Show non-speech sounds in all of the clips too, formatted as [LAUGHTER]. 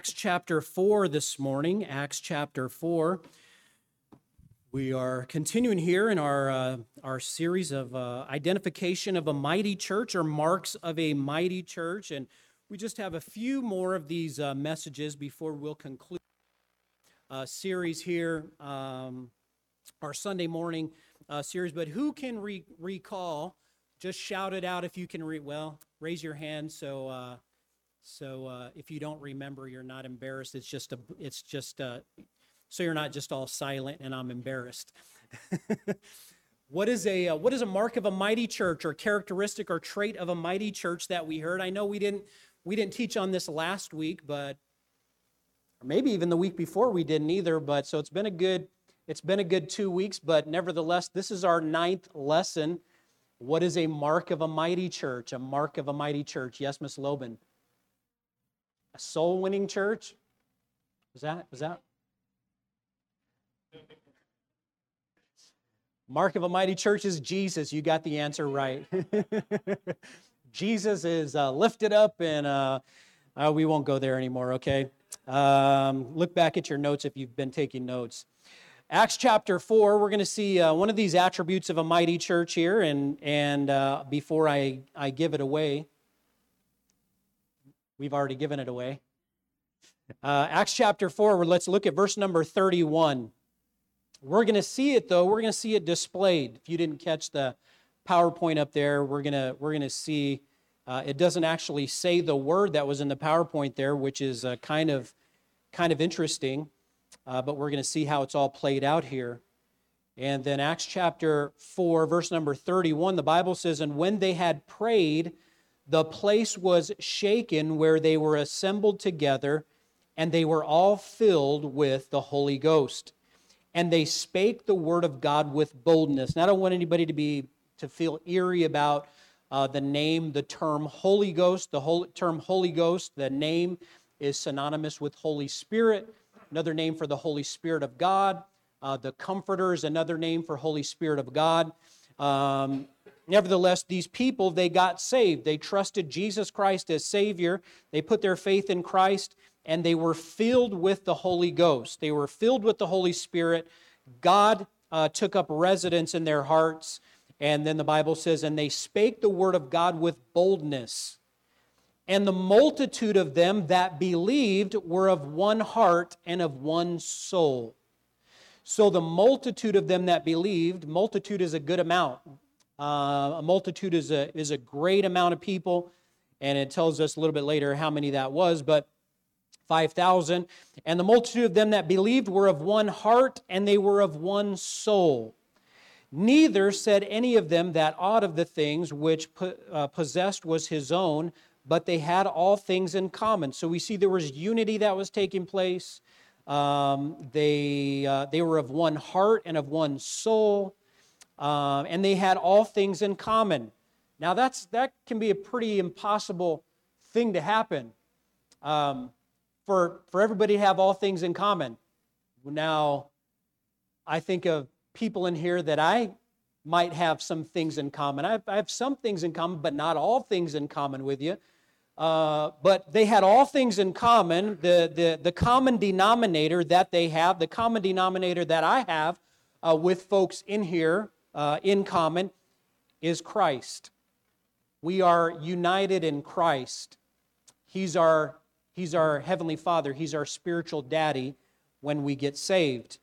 Acts chapter 4 this morning. Acts chapter 4. We are continuing here in our, uh, our series of uh, identification of a mighty church or marks of a mighty church. And we just have a few more of these uh, messages before we'll conclude uh, series here, um, our Sunday morning uh, series. But who can re- recall? Just shout it out if you can read. Well, raise your hand so uh, so uh, if you don't remember, you're not embarrassed. It's just a, it's just uh, so you're not just all silent and I'm embarrassed. [LAUGHS] what is a uh, what is a mark of a mighty church or characteristic or trait of a mighty church that we heard? I know we didn't we didn't teach on this last week, but maybe even the week before we didn't either. But so it's been a good it's been a good two weeks, but nevertheless, this is our ninth lesson. What is a mark of a mighty church? A mark of a mighty church. Yes, Miss Lobin a soul winning church? Was that? Was that? Mark of a mighty church is Jesus. You got the answer right. [LAUGHS] Jesus is uh, lifted up, and uh, uh, we won't go there anymore, okay? Um, look back at your notes if you've been taking notes. Acts chapter 4, we're going to see uh, one of these attributes of a mighty church here, and, and uh, before I, I give it away, We've already given it away. Uh, Acts chapter 4, let's look at verse number 31. We're going to see it though, we're going to see it displayed. If you didn't catch the PowerPoint up there, we're going to, we're going to see uh, it doesn't actually say the word that was in the PowerPoint there, which is uh, kind, of, kind of interesting, uh, but we're going to see how it's all played out here. And then Acts chapter 4, verse number 31, the Bible says, And when they had prayed, the place was shaken where they were assembled together, and they were all filled with the Holy Ghost. And they spake the word of God with boldness. And I don't want anybody to be to feel eerie about uh, the name, the term Holy Ghost. The whole, term Holy Ghost, the name is synonymous with Holy Spirit, another name for the Holy Spirit of God. Uh, the Comforter is another name for Holy Spirit of God. Um, Nevertheless, these people, they got saved. They trusted Jesus Christ as Savior. They put their faith in Christ, and they were filled with the Holy Ghost. They were filled with the Holy Spirit. God uh, took up residence in their hearts. And then the Bible says, and they spake the word of God with boldness. And the multitude of them that believed were of one heart and of one soul. So the multitude of them that believed, multitude is a good amount. Uh, a multitude is a, is a great amount of people, and it tells us a little bit later how many that was, but 5,000. And the multitude of them that believed were of one heart, and they were of one soul. Neither said any of them that aught of the things which uh, possessed was his own, but they had all things in common. So we see there was unity that was taking place. Um, they, uh, they were of one heart and of one soul um, and they had all things in common. Now, that's, that can be a pretty impossible thing to happen um, for, for everybody to have all things in common. Now, I think of people in here that I might have some things in common. I have, I have some things in common, but not all things in common with you. Uh, but they had all things in common. The, the, the common denominator that they have, the common denominator that I have uh, with folks in here uh, in common is Christ. We are united in Christ. He's our, he's our heavenly Father, He's our spiritual daddy when we get saved.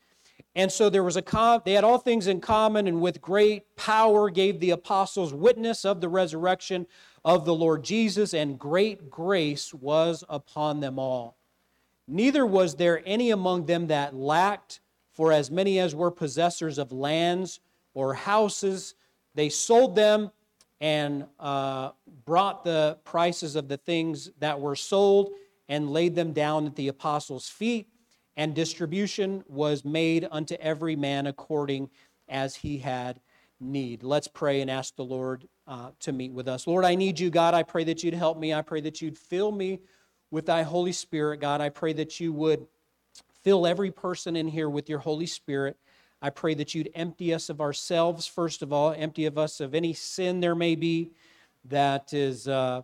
And so there was a com- they had all things in common, and with great power gave the apostles witness of the resurrection of the Lord Jesus, and great grace was upon them all. Neither was there any among them that lacked, for as many as were possessors of lands or houses. They sold them and uh, brought the prices of the things that were sold and laid them down at the apostles' feet, and distribution was made unto every man according as he had need. Let's pray and ask the Lord uh, to meet with us. Lord, I need you, God. I pray that you'd help me. I pray that you'd fill me with thy Holy Spirit, God. I pray that you would fill every person in here with your Holy Spirit. I pray that you'd empty us of ourselves, first of all, empty of us of any sin there may be that is uh,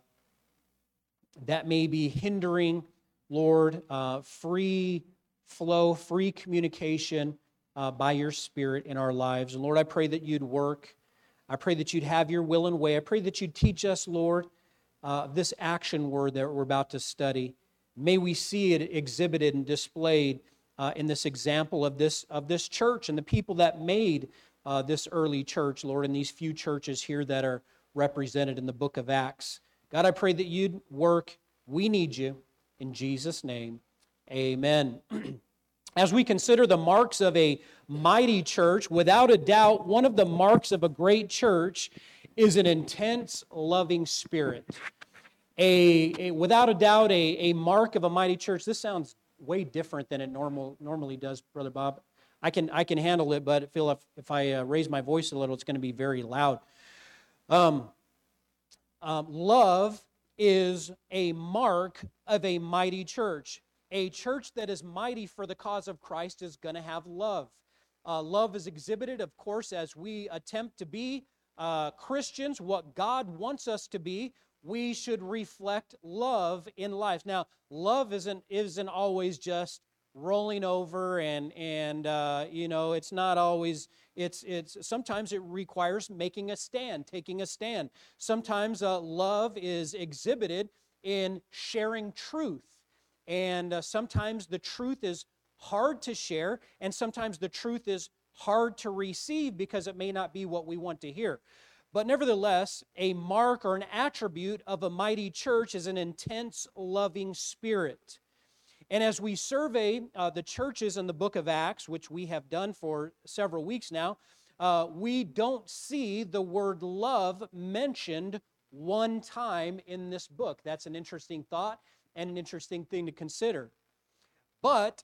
that may be hindering, Lord, uh, free flow, free communication uh, by your Spirit in our lives. And Lord, I pray that you'd work. I pray that you'd have your will and way. I pray that you'd teach us, Lord, uh, this action word that we're about to study. May we see it exhibited and displayed uh, in this example of this, of this church and the people that made uh, this early church, Lord, and these few churches here that are represented in the book of Acts. God, I pray that you'd work. We need you. In Jesus' name, amen. [CLEARS THROAT] As we consider the marks of a mighty church, without a doubt, one of the marks of a great church is an intense, loving spirit. A, a without a doubt, a, a mark of a mighty church. This sounds way different than it normal, normally does, Brother Bob. I can, I can handle it, but I if, if I uh, raise my voice a little, it's going to be very loud. Um, um, love is a mark of a mighty church. A church that is mighty for the cause of Christ is going to have love. Uh, love is exhibited, of course, as we attempt to be uh, Christians, what God wants us to be. We should reflect love in life. Now, love isn't isn't always just rolling over and and uh, you know it's not always it's it's sometimes it requires making a stand taking a stand. Sometimes uh, love is exhibited in sharing truth. And uh, sometimes the truth is hard to share and sometimes the truth is hard to receive because it may not be what we want to hear but nevertheless a mark or an attribute of a mighty church is an intense loving spirit and as we survey uh, the churches in the book of Acts, which we have done for several weeks now, uh, we don't see the word love mentioned one time in this book. That's an interesting thought and an interesting thing to consider. But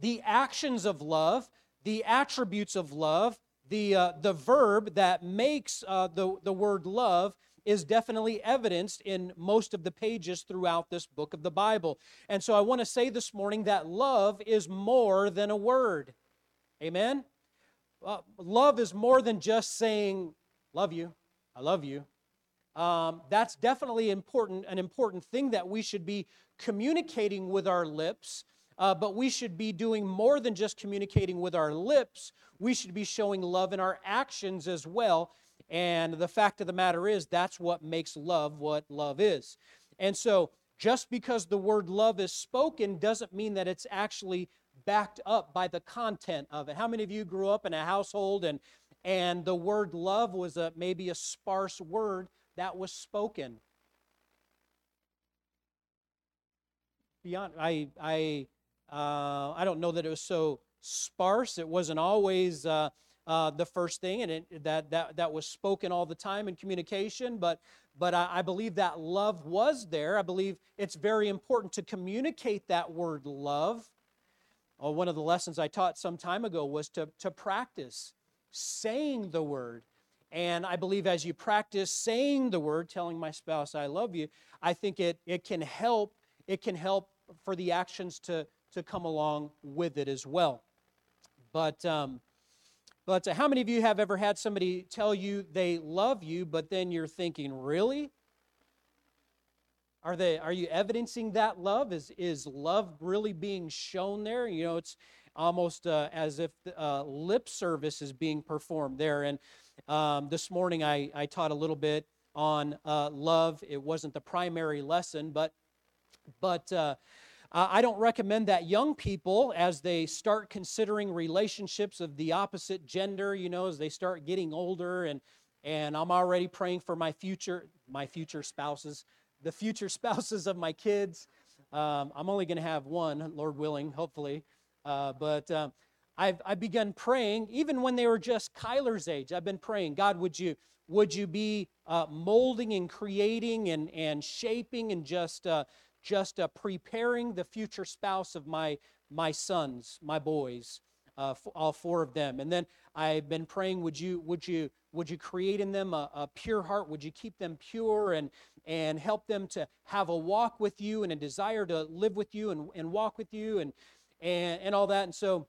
the actions of love, the attributes of love, the, uh, the verb that makes uh, the, the word love is definitely evidenced in most of the pages throughout this book of the Bible. And so I want to say this morning that love is more than a word. Amen? Uh, love is more than just saying, love you, I love you. Um, that's definitely important, an important thing that we should be communicating with our lips. Uh, but we should be doing more than just communicating with our lips. We should be showing love in our actions as well. And the fact of the matter is, that's what makes love what love is. And so, just because the word love is spoken doesn't mean that it's actually backed up by the content of it. How many of you grew up in a household and and the word love was a maybe a sparse word that was spoken? Beyond, I I uh, I don't know that it was so sparse. It wasn't always. Uh, uh, the first thing, and it, that, that, that was spoken all the time in communication, but, but I, I believe that love was there. I believe it's very important to communicate that word love. Oh, one of the lessons I taught some time ago was to, to practice saying the word. And I believe as you practice saying the word, telling my spouse, I love you, I think it, it can help, it can help for the actions to, to come along with it as well. But um, but uh, how many of you have ever had somebody tell you they love you, but then you're thinking, really? Are they are you evidencing that love? Is is love really being shown there? You know, it's almost uh, as if uh, lip service is being performed there. And um, this morning I, I taught a little bit on uh, love. It wasn't the primary lesson, but but uh, I don't recommend that young people, as they start considering relationships of the opposite gender, you know, as they start getting older, and and I'm already praying for my future, my future spouses, the future [LAUGHS] spouses of my kids. Um, I'm only going to have one, Lord willing, hopefully. Uh, but um, I've, I've begun praying, even when they were just Kyler's age. I've been praying, God, would you would you be uh, molding and creating and and shaping and just uh, just uh, preparing the future spouse of my, my sons, my boys, uh, all four of them. And then I've been praying, would you, would you, would you create in them a, a, pure heart? Would you keep them pure and, and help them to have a walk with you and a desire to live with you and, and walk with you and, and, and all that? And so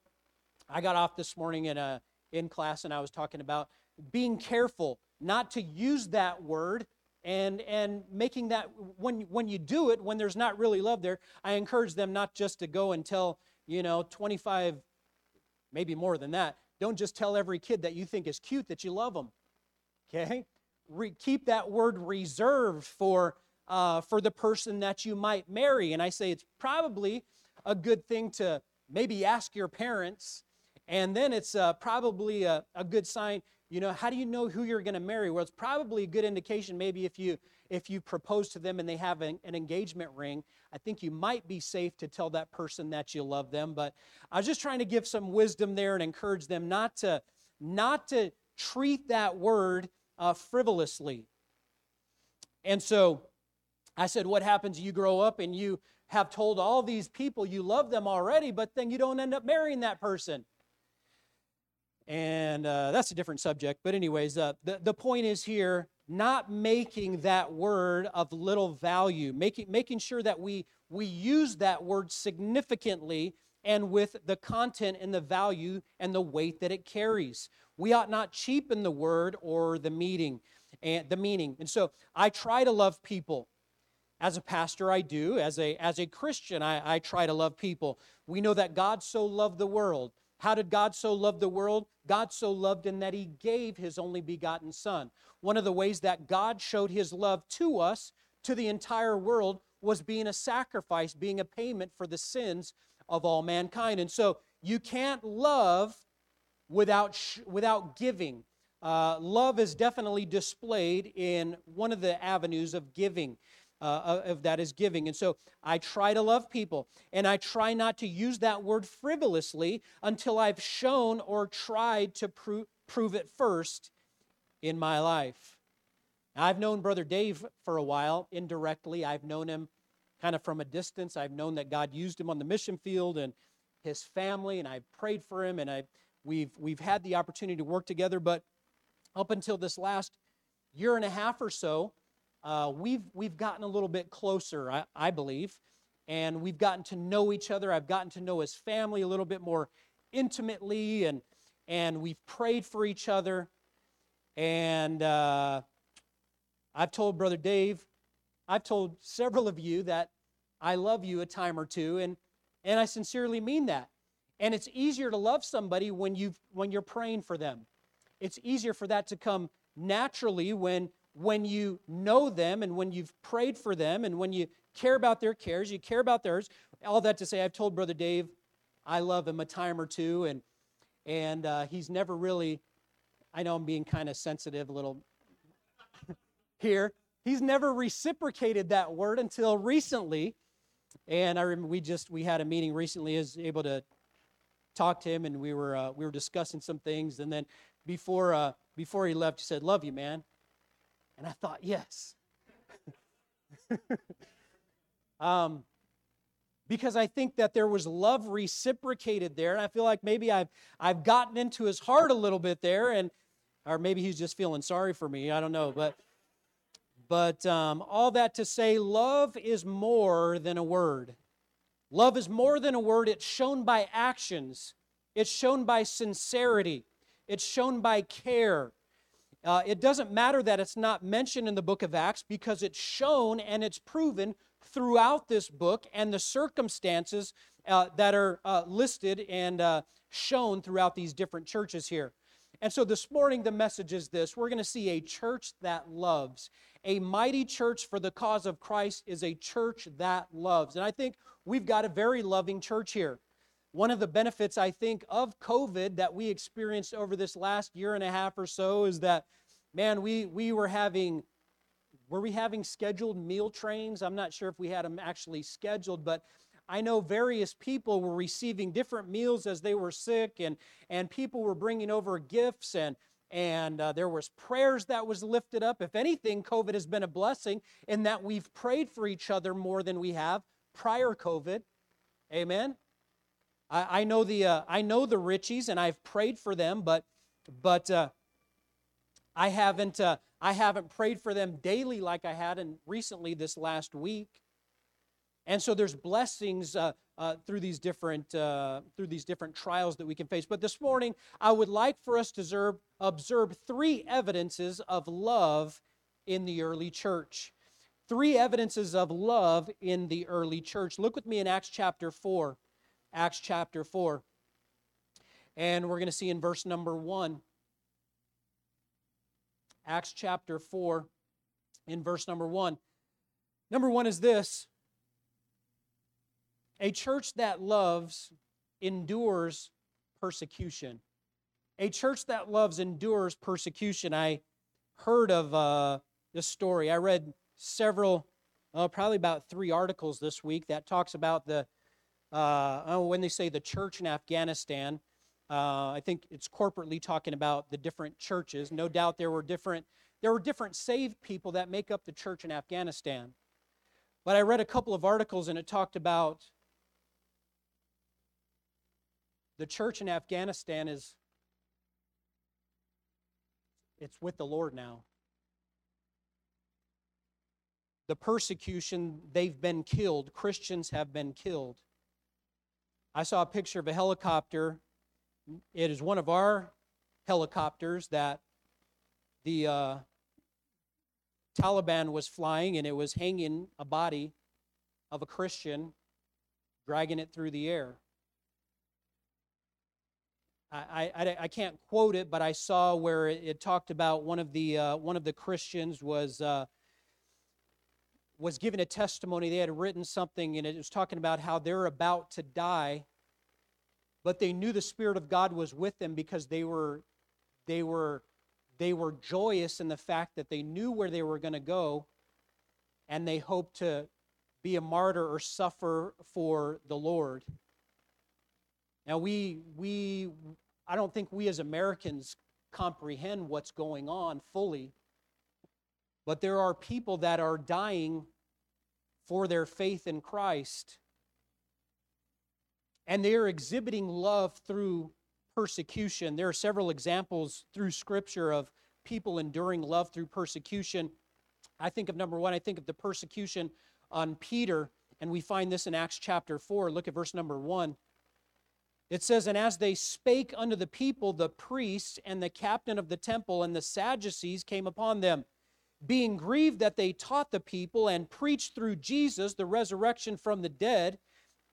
I got off this morning in, a, in class and I was talking about being careful not to use that word and and making that when when you do it when there's not really love there i encourage them not just to go and tell you know 25 maybe more than that. Don't just tell every kid that you think is cute that you love them okay? Re- keep that word reserved for uh, for the person that you might marry. And i say it's probably a good thing to maybe ask your parents. And then it's uh, probably a, a good sign you know how do you know who you're going to marry? Well it's probably a good indication maybe if you if you propose to them and they have an, an, engagement ring i think you might be safe to tell that person that you love them but i was just trying to give some wisdom there and encourage them not to not to treat that word uh, frivolously. And so i said what happens you grow up and you have told all these people you love them already but then you don't end up marrying that person and uh, that's a different subject. But, anyways, uh, the, the point is here not making that word of little value, making, making sure that we, we use that word significantly and with the content and the value and the weight that it carries. We ought not cheapen the word or the meaning and the meaning. And so I try to love people. As a pastor, I do. As a, as a Christian, I, I try to love people. We know that God so loved the world how did God so love the world? God so loved in that he gave his only begotten Son. One of the ways that God showed his love to us, to the entire world, was being a sacrifice, being a payment for the sins of all mankind. And so you can't love without, sh- without giving. Uh, love is definitely displayed in one of the avenues of giving uh, of that is giving. And so I try to love people, and I try not to use that word frivolously until I've shown or tried to pro- prove it first in my life. I've known Brother Dave for a while indirectly. I've known him kind of from a distance. I've known that God used him on the mission field and his family, and I've prayed for him, and I we've we've had the opportunity to work together. But up until this last year and a half or so, uh, we've, we've gotten a little bit closer, I, I believe, and we've gotten to know each other. I've gotten to know his family a little bit more intimately, and, and we've prayed for each other. And uh, I've told Brother Dave, I've told several of you that I love you a time or two, and, and I sincerely mean that. And it's easier to love somebody when, you've, when you're praying for them. It's easier for that to come naturally when when you know them and when you've prayed for them and when you care about their cares, you care about theirs. All that to say, I've told Brother Dave I love him a time or two, and and uh, he's never really. I know I'm being kind of sensitive a little [LAUGHS] here. He's never reciprocated that word until recently, and I remember we just we had a meeting recently. I was able to talk to him, and we were uh, we were discussing some things, and then before uh, before he left, he said, "Love you, man." And I thought, yes. [LAUGHS] um, because I think that there was love reciprocated there. And I feel like maybe I've, I've gotten into his heart a little bit there, and or maybe he's just feeling sorry for me. I don't know. But, but um, all that to say, love is more than a word. Love is more than a word. It's shown by actions, it's shown by sincerity, it's shown by care, uh, it doesn't matter that it's not mentioned in the book of Acts because it's shown and it's proven throughout this book and the circumstances uh, that are uh, listed and uh, shown throughout these different churches here. And so this morning, the message is this we're going to see a church that loves. A mighty church for the cause of Christ is a church that loves. And I think we've got a very loving church here. One of the benefits, I think, of COVID that we experienced over this last year and a half or so is that, man, we, we were having, were we having scheduled meal trains? I'm not sure if we had them actually scheduled, but I know various people were receiving different meals as they were sick, and, and people were bringing over gifts, and, and uh, there was prayers that was lifted up. If anything, COVID has been a blessing in that we've prayed for each other more than we have prior COVID. Amen. I, I know the uh, I know the Richies, and I've prayed for them, but but uh, I haven't uh, I haven't prayed for them daily like I had in recently this last week. And so there's blessings uh, uh, through these different uh, through these different trials that we can face. But this morning, I would like for us to observe, observe three evidences of love in the early church. Three evidences of love in the early church. Look with me in Acts chapter 4. Acts chapter 4. And we're going to see in verse number 1. Acts chapter 4, in verse number 1. Number 1 is this a church that loves endures persecution. A church that loves endures persecution. I heard of uh, this story. I read several, uh, probably about three articles this week that talks about the, oh, when they say the church in Afghanistan, uh, I think it's corporately talking about the different churches. No doubt there were different there were different saved people that make up the church in Afghanistan. But I read a couple of articles and it talked about the church in Afghanistan is it's with the Lord now. The persecution, they've been killed. Christians have been killed. I saw a picture of a helicopter. It is one of our helicopters that the uh, Taliban was flying and it was hanging a body of a Christian, dragging it through the air. I, I, I can't quote it, but I saw where it, it talked about one of the uh, one of the Christians was uh, was given a testimony. They had written something, and it was talking about how they're about to die, but they knew the Spirit of God was with them because they were they were they were joyous in the fact that they knew where they were going to go, and they hoped to be a martyr or suffer for the Lord. Now, we, we, I don't think we as Americans comprehend what's going on fully, but there are people that are dying for their faith in Christ, and they are exhibiting love through persecution. There are several examples through Scripture of people enduring love through persecution. I think of number one, I think of the persecution on Peter, and we find this in Acts chapter 4. Look at verse number 1. It says, And as they spake unto the people, the priests and the captain of the temple and the Sadducees came upon them, being grieved that they taught the people and preached through Jesus the resurrection from the dead.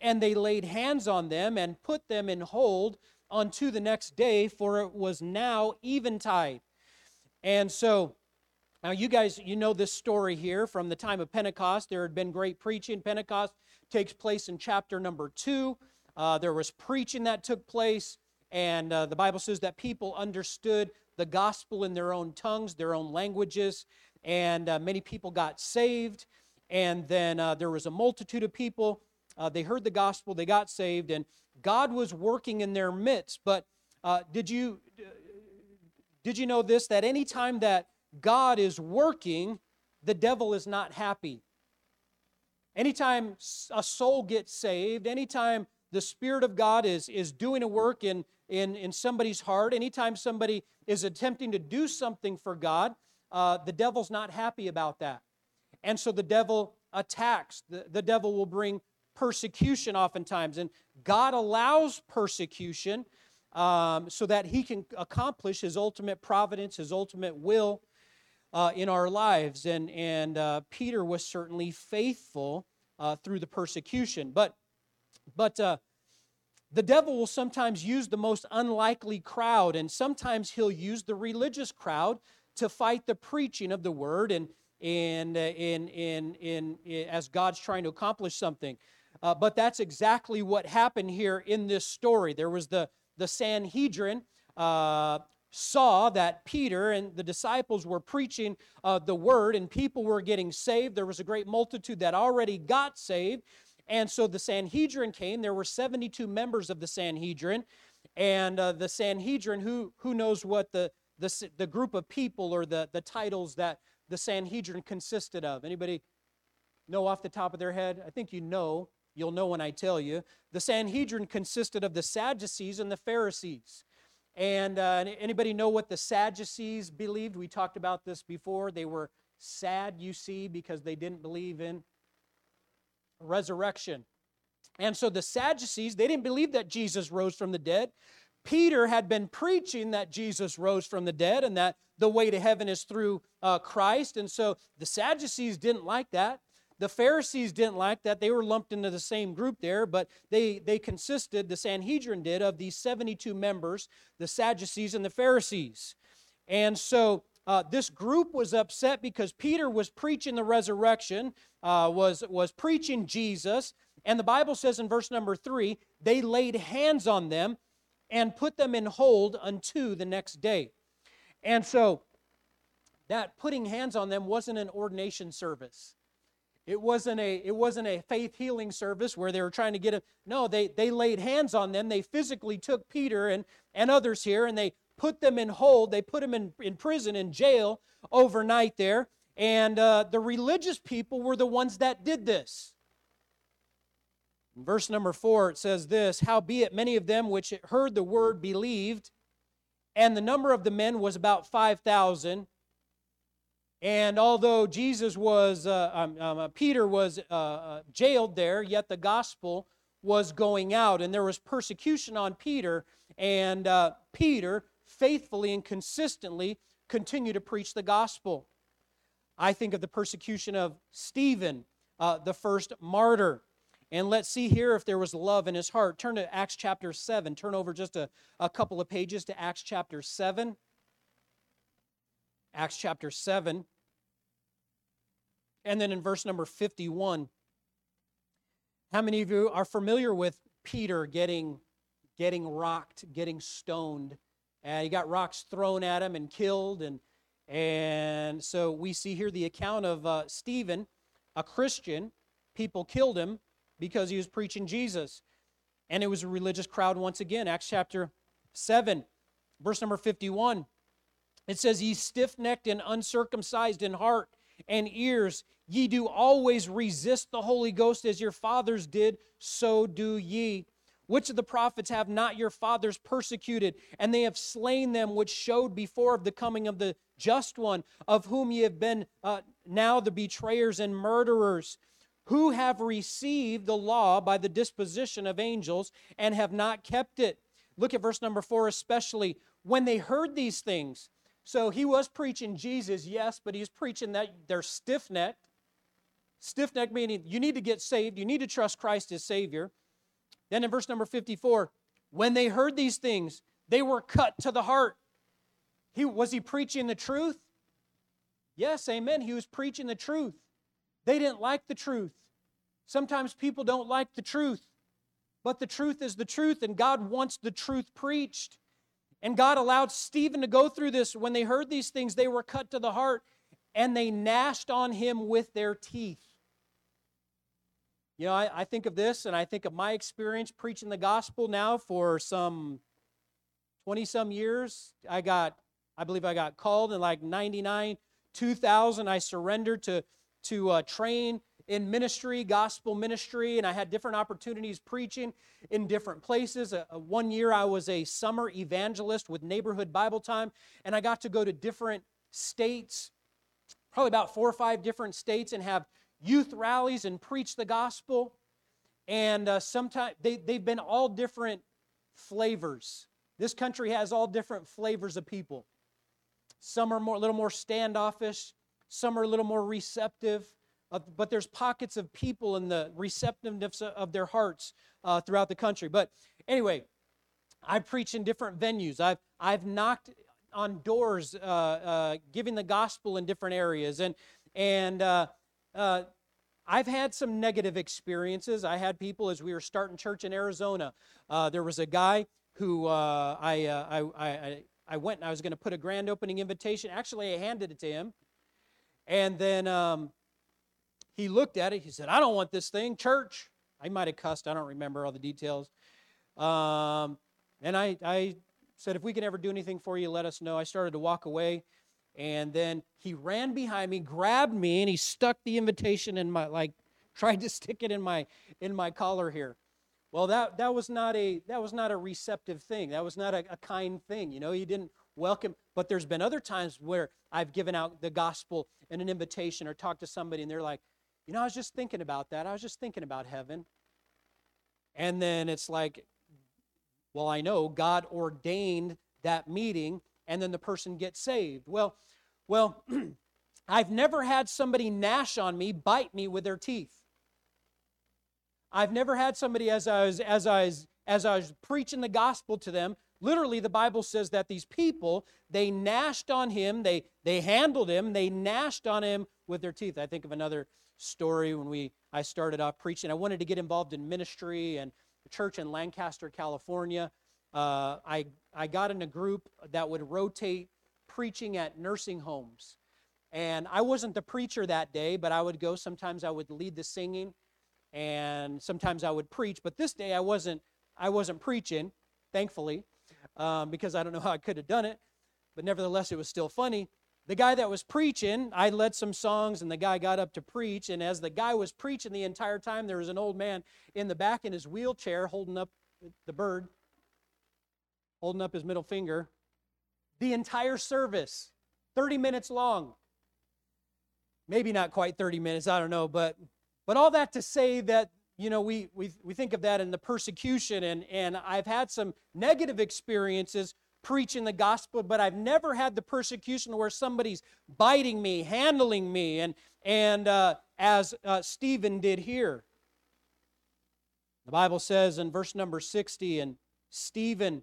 And they laid hands on them and put them in hold unto the next day, for it was now eventide. And so, now you guys, you know this story here from the time of Pentecost. There had been great preaching. Pentecost takes place in chapter number two. Uh, there was preaching that took place, and uh, the Bible says that people understood the gospel in their own tongues, their own languages, and uh, many people got saved. And then uh, there was a multitude of people. Uh, they heard the gospel, they got saved, and God was working in their midst. But uh, did you did you know this? That anytime that God is working, the devil is not happy. Anytime a soul gets saved, anytime the Spirit of God is, is doing a work in, in, in somebody's heart, anytime somebody is attempting to do something for God, uh, the devil's not happy about that. And so the devil attacks. The, the devil will bring persecution oftentimes. And God allows persecution um, so that he can accomplish his ultimate providence, his ultimate will uh, in our lives. And, and uh, Peter was certainly faithful uh, through the persecution. But but uh, the devil will sometimes use the most unlikely crowd, and sometimes he'll use the religious crowd to fight the preaching of the word and, and, uh, in, in, in, as God's trying to accomplish something. Uh, but that's exactly what happened here in this story. There was the, the Sanhedrin uh, saw that Peter and the disciples were preaching uh, the word and people were getting saved. There was a great multitude that already got saved. And so the Sanhedrin came. There were 72 members of the Sanhedrin. And uh, the Sanhedrin, who, who knows what the, the, the group of people or the, the titles that the Sanhedrin consisted of? Anybody know off the top of their head? I think you know. You'll know when I tell you. The Sanhedrin consisted of the Sadducees and the Pharisees. And uh, anybody know what the Sadducees believed? We talked about this before. They were sad, you see, because they didn't believe in resurrection. And so the Sadducees, they didn't believe that Jesus rose from the dead. Peter had been preaching that Jesus rose from the dead and that the way to heaven is through uh, Christ. And so the Sadducees didn't like that. The Pharisees didn't like that. They were lumped into the same group there, but they, they consisted, the Sanhedrin did, of these 72 members, the Sadducees and the Pharisees. And so uh, this group was upset because Peter was preaching the resurrection, uh, was, was preaching Jesus. And the Bible says in verse number three, they laid hands on them and put them in hold unto the next day. And so that putting hands on them wasn't an ordination service. It wasn't a it wasn't a faith healing service where they were trying to get a no, they they laid hands on them. They physically took Peter and, and others here and they put them in hold. They put them in, in prison, in jail overnight there. And uh, the religious people were the ones that did this. In verse number four, it says this Howbeit, many of them which heard the word believed, and the number of the men was about 5,000. And although Jesus was, uh, um, um, uh, Peter was uh, uh, jailed there, yet the gospel was going out, and there was persecution on Peter. And uh, Peter faithfully and consistently continued to preach the gospel. I think of the persecution of Stephen, uh, the first martyr. And let's see here if there was love in his heart. Turn to Acts chapter 7. Turn over just a, a couple of pages to Acts chapter 7. Acts chapter 7. And then in verse number 51, how many of you are familiar with Peter getting, getting rocked, getting stoned? And he got rocks thrown at him and killed. And, and so we see here the account of uh, Stephen, a Christian. People killed him because he was preaching Jesus. And it was a religious crowd once again. Acts chapter 7, verse number 51. It says, Ye stiff necked and uncircumcised in heart and ears, ye do always resist the Holy Ghost as your fathers did, so do ye. Which of the prophets have not your fathers persecuted? And they have slain them which showed before of the coming of the just one, of whom ye have been uh, now the betrayers and murderers, who have received the law by the disposition of angels and have not kept it. Look at verse number four, especially. When they heard these things, so he was preaching Jesus, yes, but he's preaching that they're stiff necked. Stiff necked meaning you need to get saved, you need to trust Christ as Savior. Then in verse number 54, when they heard these things, they were cut to the heart. He, was he preaching the truth? Yes, amen. He was preaching the truth. They didn't like the truth. Sometimes people don't like the truth, but the truth is the truth, and God wants the truth preached. And God allowed Stephen to go through this. When they heard these things, they were cut to the heart and they gnashed on him with their teeth. You know, I, I, think of this and I think of my experience preaching the gospel now for some 20 some years. I got, I believe I got called in like 99, 2000. I surrendered to, to uh, train in ministry, gospel ministry, and I had different opportunities preaching in different places. Uh, uh, one year I was a summer evangelist with Neighborhood Bible Time, and I got to go to different states, probably about four or five different states, and have youth rallies and preach the gospel. And uh, sometimes they, they've been all different flavors. This country has all different flavors of people. Some are more, a little more standoffish, some are a little more receptive but there's pockets of people in the receptiveness of their hearts uh, throughout the country. But anyway, I preach in different venues. I've, I've knocked on doors uh, uh, giving the gospel in different areas. And, and uh, uh, I've had some negative experiences. I had people as we were starting church in Arizona. There was a guy who I, I, I, I went and I was going to put a grand opening invitation. Actually, I handed it to him. And then um, he looked at it. He said, I don't want this thing. Church. I might have cussed. I don't remember all the details. Um, and I, I said, if we can ever do anything for you, let us know. I started to walk away. And then he ran behind me, grabbed me, and he stuck the invitation in my, like, [LAUGHS] tried to stick it in my, in my collar here. Well, that, that, was not a, that was not a receptive thing. That was not a, a kind thing. You know, he didn't welcome. But there's been other times where I've given out the gospel and an invitation or talked to somebody, and they're like, you know, I was just thinking about that. I was just thinking about heaven. And then it's like, Well, I know God ordained that meeting and then the person gets saved. Well, well, [CLEARS THROAT] I've never had somebody gnash on me, bite me with their teeth. I've never had somebody as I was as I was as I was preaching the gospel to them. Literally, the Bible says that these people they gnashed on him, they they handled him, they gnashed on him with their teeth. I think of another story when we I started off preaching. I wanted to get involved in ministry and the church in Lancaster, California. Uh, I I got in a group that would rotate preaching at nursing homes. And I wasn't the preacher that day, but I would go. Sometimes I would lead the singing, and sometimes I would preach. But this day I wasn't. I wasn't preaching, thankfully, um, because I don't know how I could have done it. But nevertheless, it was still funny. The guy that was preaching, I led some songs, and the guy got up to preach. And as the guy was preaching the entire time, there was an old man in the back in his wheelchair holding up the bird, holding up his middle finger. The entire service, 30 minutes long maybe not quite 30 minutes, I don't know, but but all that to say that you know we we, we think of that in the persecution and and I've had some negative experiences preaching the gospel, but I've never had the persecution where somebody's biting me, handling me, and and uh, as uh, Stephen did here. The Bible says in verse number 60, and Stephen,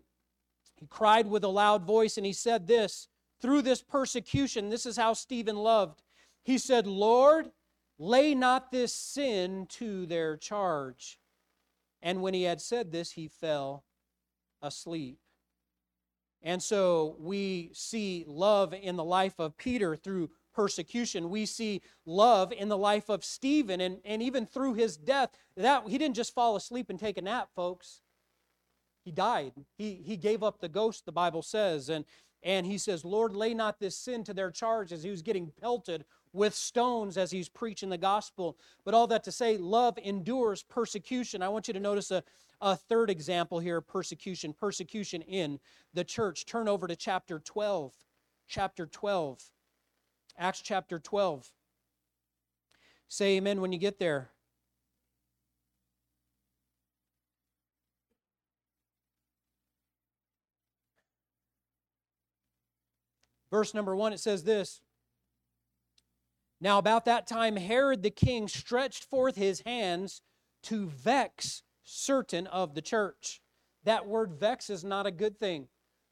he cried with a loud voice, and he said this through this persecution, this is how Stephen loved. He said, Lord, lay not this sin to their charge. And when he had said this, he fell asleep. And so we see love in the life of Peter through persecution. We see love in the life of Stephen, and, and even through his death. That he didn't just fall asleep and take a nap, folks. He died. He, he gave up the ghost, the Bible says. And, and he says, Lord, lay not this sin to their charge as he was getting pelted with stones as he's preaching the gospel. But all that to say, love endures persecution. I want you to notice a, a third example here persecution, persecution in the church. Turn over to chapter 12. Chapter 12. Acts chapter 12. Say amen when you get there. Verse number one, it says this now, about that time, Herod the king stretched forth his hands to vex certain of the church. That word vex is not a good thing.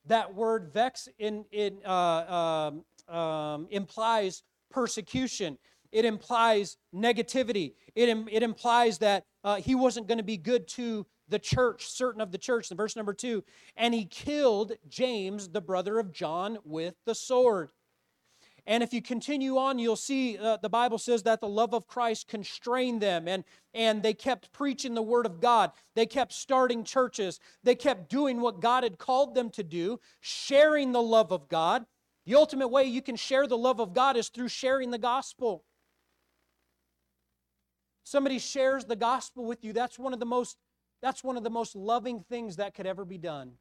That word vex in, in, uh, um, um, implies persecution, it implies negativity, it, it implies that uh, he wasn't going to be good to the church, certain of the church. In verse number two, and he killed James, the brother of John, with the sword. And if you continue on, you'll see uh, the Bible says that the love of Christ constrained them and, and they kept preaching the Word of God. They kept starting churches. They kept doing what God had called them to do, sharing the love of God. The ultimate way you can share the love of God is through sharing the gospel. Somebody shares the gospel with you, that's one of the most that's one of the most loving things that could ever be done.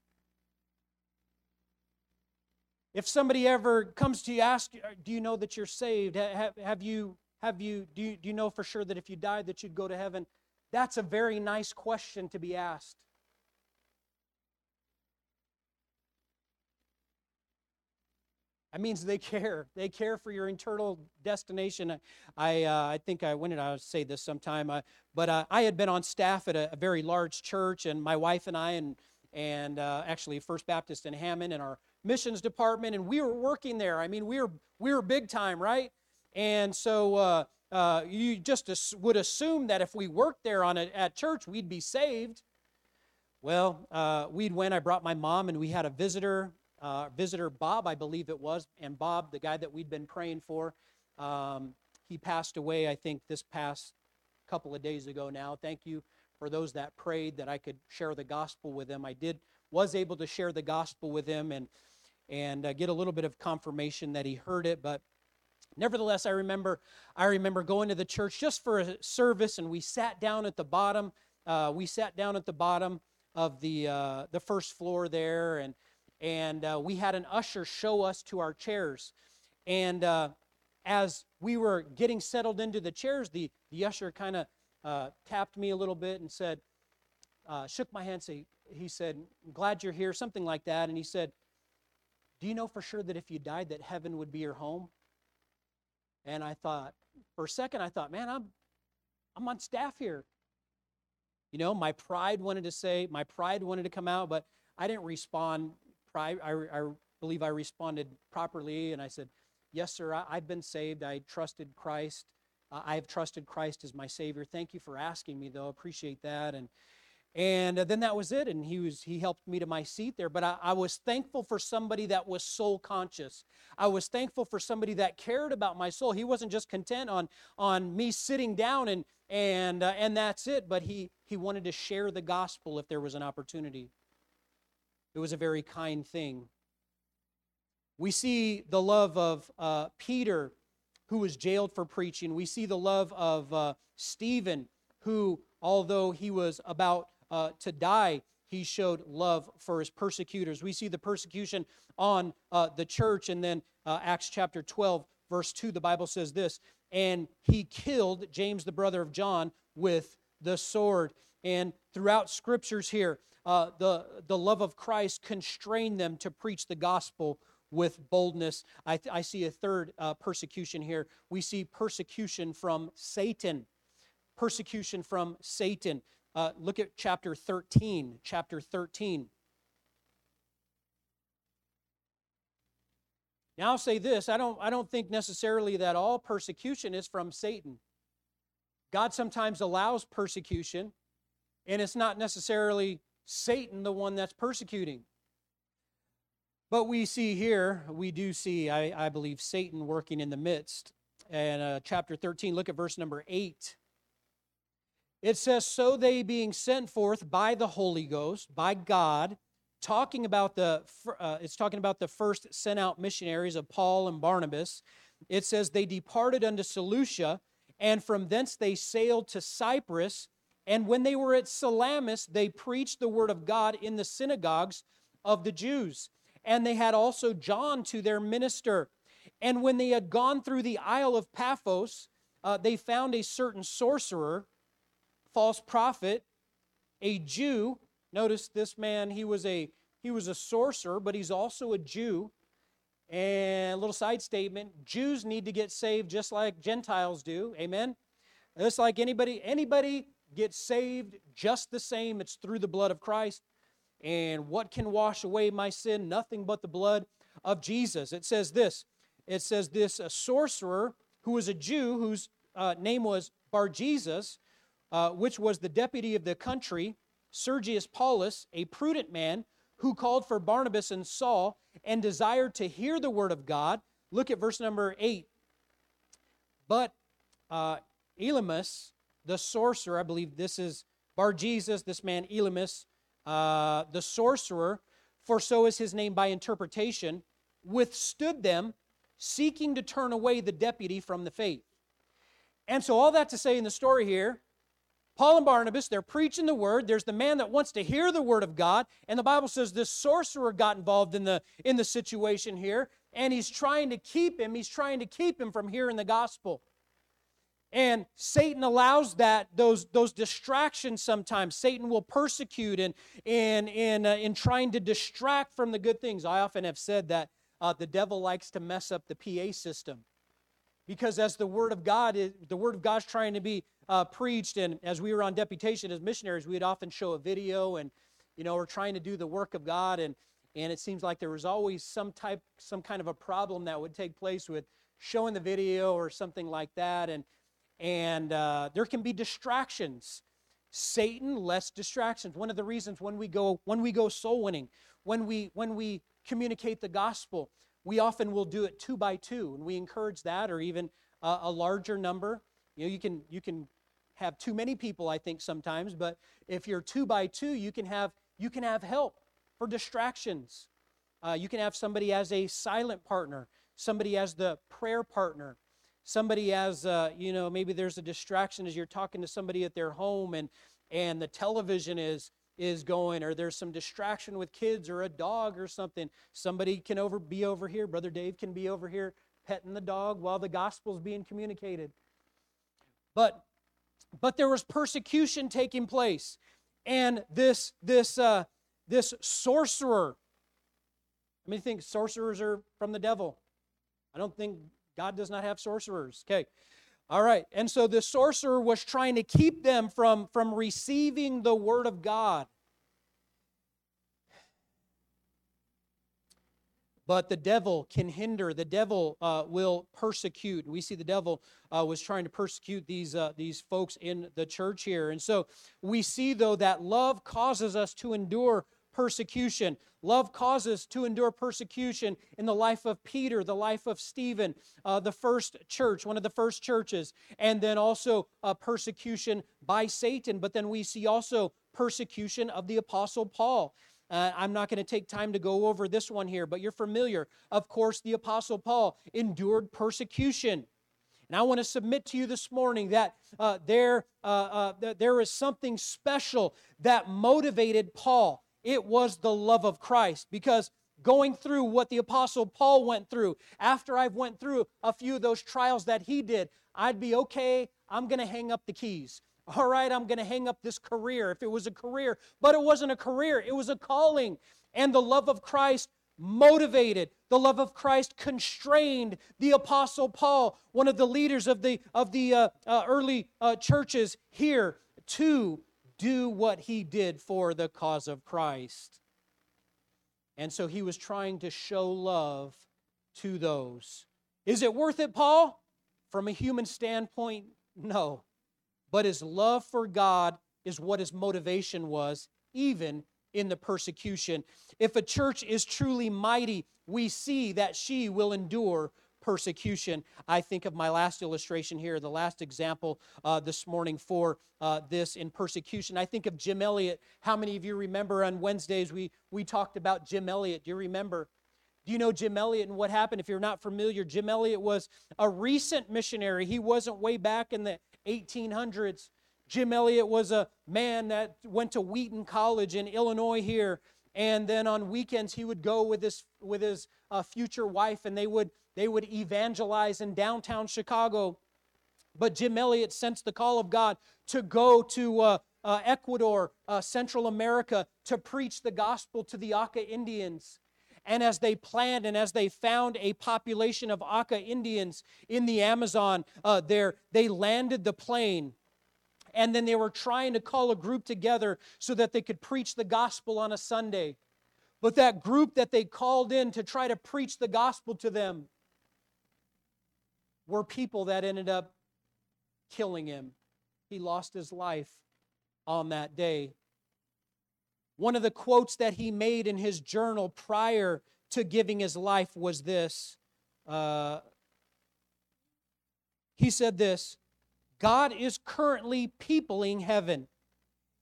If somebody ever comes to you, ask, you do you know that you're saved? Have, have you, have you, do you, do you know for sure that if you died that you'd go to heaven? That's a very nice question to be asked. That means they care. They care for your eternal destination. I, uh, I think I, when did I say this sometime? Uh, but uh, I had been on staff at a, a, very large church, and my wife and I, and, and uh, actually First Baptist in Hammond, and our missions department, and we were working there. I mean, we were we were big time, right? And so uh, uh, you just would assume that if we worked there on a, at church, we'd be saved. Well, uh, we'd went. I brought my mom, and we had a visitor, uh, visitor Bob, I believe it was, and Bob, the guy that we'd been praying for, um, he passed away. I think this past couple of days ago. Now, thank you for those that prayed that I could share the gospel with them. I did was able to share the gospel with him, and and uh, get a little bit of confirmation that he heard it. But nevertheless, I remember I remember going to the church just for a service, and we sat down at the bottom. Uh, we sat down at the bottom of the uh, the first floor there, and and uh, we had an usher show us to our chairs. And uh, as we were getting settled into the chairs, the the usher kind of uh, tapped me a little bit and said, shook my hand, say, he said, glad you're here, something like that. And he said, Do you know for sure that if you died, that heaven would be your home? And I thought, for a second, I thought, man, I'm, I'm on staff here. You know, my pride wanted to say, my pride wanted to come out, but I didn't respond. I, I believe I responded properly, and I said, Yes, sir, I, have been saved. I trusted Christ. I have trusted Christ as my Savior. Thank you for asking me, though. Appreciate that. And and uh, then that was it and he was he helped me to my seat there but I, I, was thankful for somebody that was soul conscious. I was thankful for somebody that cared about my soul. He wasn't just content on on me sitting down and and uh, and that's it but he he wanted to share the gospel if there was an opportunity. It was a very kind thing. We see the love of uh, peter who was jailed for preaching. We see the love of uh, stephen who although he was about uh, to die, he showed love for his persecutors. We see the persecution on uh, the church, and then uh, Acts chapter 12, verse 2, the Bible says this And he killed James, the brother of John, with the sword. And throughout scriptures here, uh, the, the love of Christ constrained them to preach the gospel with boldness. I, th- I see a third uh, persecution here. We see persecution from Satan. Persecution from Satan. Uh, look at chapter 13. Chapter 13. Now I'll say this I don't, I don't think necessarily that all persecution is from Satan. God sometimes allows persecution, and it's not necessarily Satan the one that's persecuting. But we see here, we do see, I, I believe, Satan working in the midst. And uh, chapter 13, look at verse number 8. It says, So they being sent forth by the Holy Ghost, by God, talking about the, uh, it's talking about the first sent out missionaries of Paul and Barnabas. It says, They departed unto Seleucia, and from thence they sailed to Cyprus. And when they were at Salamis, they preached the word of God in the synagogues of the Jews. And they had also John to their minister. And when they had gone through the Isle of Paphos, uh, they found a certain sorcerer false prophet, a Jew. Notice this man, he was a he was a sorcerer, but he's also a Jew. And a little side statement, Jews need to get saved just like Gentiles do. Amen. Just like anybody anybody gets saved just the same. It's through the blood of Christ. And what can wash away my sin? Nothing but the blood of Jesus. It says this. It says this a sorcerer who was a Jew whose uh, name was Bar Jesus uh, which was the deputy of the country, Sergius Paulus, a prudent man, who called for Barnabas and Saul and desired to hear the word of God. Look at verse number 8. But uh, Elymas, the sorcerer, I believe this is Bar Jesus, this man Elymas, uh, the sorcerer, for so is his name by interpretation, withstood them, seeking to turn away the deputy from the faith. And so, all that to say in the story here Paul and Barnabas, they're preaching the word. There's the man that wants to hear the word of God. And the Bible says this sorcerer got involved in the, in the situation here. And he's trying to keep him, he's trying to keep him from hearing the gospel. And Satan allows that, those, those distractions sometimes. Satan will persecute in, in, in, uh, in trying to distract from the good things. I often have said that uh, the devil likes to mess up the PA system. Because as the word of God is, the word of God's trying to be uh, preached, and as we were on deputation as missionaries, we'd often show a video, and you know, we're trying to do the work of God, and and it seems like there was always some type, some kind of a problem that would take place with showing the video or something like that, and and uh, there can be distractions. Satan, less distractions. One of the reasons when we go when we go soul winning, when we when we communicate the gospel, we often will do it two by two, and we encourage that, or even uh, a larger number. You know, you can you can have too many people, I think, sometimes, but if you're two by two, you can have, you can have help for distractions. Uh, you can have somebody as a silent partner, somebody as the prayer partner, somebody as, uh, you know, maybe there's a distraction as you're talking to somebody at their home and, and the television is, is going or there's some distraction with kids or a dog or something somebody can over be over here brother dave can be over here petting the dog while the gospel's being communicated but but there was persecution taking place. And this, this, uh, this sorcerer. I mean, think sorcerers are from the devil. I don't think God does not have sorcerers. Okay. All right. And so the sorcerer was trying to keep them from, from receiving the word of God. But the devil can hinder. The devil uh, will persecute. We see the devil uh, was trying to persecute these uh, these folks in the church here, and so we see though that love causes us to endure persecution. Love causes to endure persecution in the life of Peter, the life of Stephen, uh, the first church, one of the first churches, and then also uh, persecution by Satan. But then we see also persecution of the Apostle Paul. Uh, I'm not going to take time to go over this one here, but you're familiar. Of course, the Apostle Paul endured persecution. And I want to submit to you this morning that uh, there, uh, uh there is something special that motivated Paul. It was the love of Christ because going through what the apostle Paul went through, after I've went through a few of those trials that he did, I'd be okay, I'm going to hang up the keys. All right, I'm going to hang up this career if it was a career, but it wasn't a career, it was a calling. And the love of Christ motivated the love of christ constrained the apostle paul one of the leaders of the of the uh, uh, early uh, churches here to do what he did for the cause of Christ. And so he was trying to show love to those. Is it worth it, Paul? From a human standpoint, no. But his love for God is what his motivation was, even in the persecution. If a church is truly mighty, we see that she will endure persecution. I think of my last illustration here, the last example uh, this morning for uh, this in persecution. I think of Jim Elliot. How many of you remember on Wednesdays we, we talked about Jim Elliot? Do you remember? Do you know Jim Elliot and what happened? If you're not familiar, Jim Elliot was a recent missionary. He wasn't way back in the 1800s. Jim Elliot was a man that went to Wheaton College in Illinois here. And then on weekends, he would go with his, with his uh, future wife and they would they would evangelize in downtown Chicago. But Jim Elliot sensed the call of God to go to uh, uh, Ecuador, uh, Central America, to preach the gospel to the Auca Indians. And as they planned and as they found a population of Auca Indians in the Amazon, uh, there they landed the plane. And then they were trying to call a group together so that they could preach the gospel on a Sunday. But that group that they called in to try to preach the gospel to them, were people that ended up killing him. He lost his life on that day. One of the quotes that he made in his journal prior to giving his life was this. Uh, he said this God is currently peopling heaven,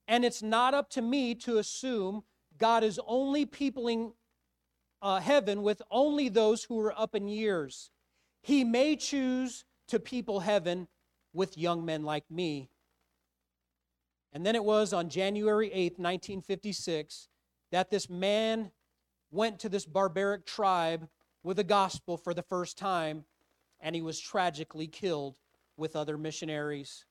and it's not up to me to assume God is only peopling uh, heaven with only those who are up in years. He may choose to people heaven with young men like me. And then it was on January 8th, 1956, that this man went to this barbaric tribe with the gospel for the first time, and he was tragically killed with other missionaries.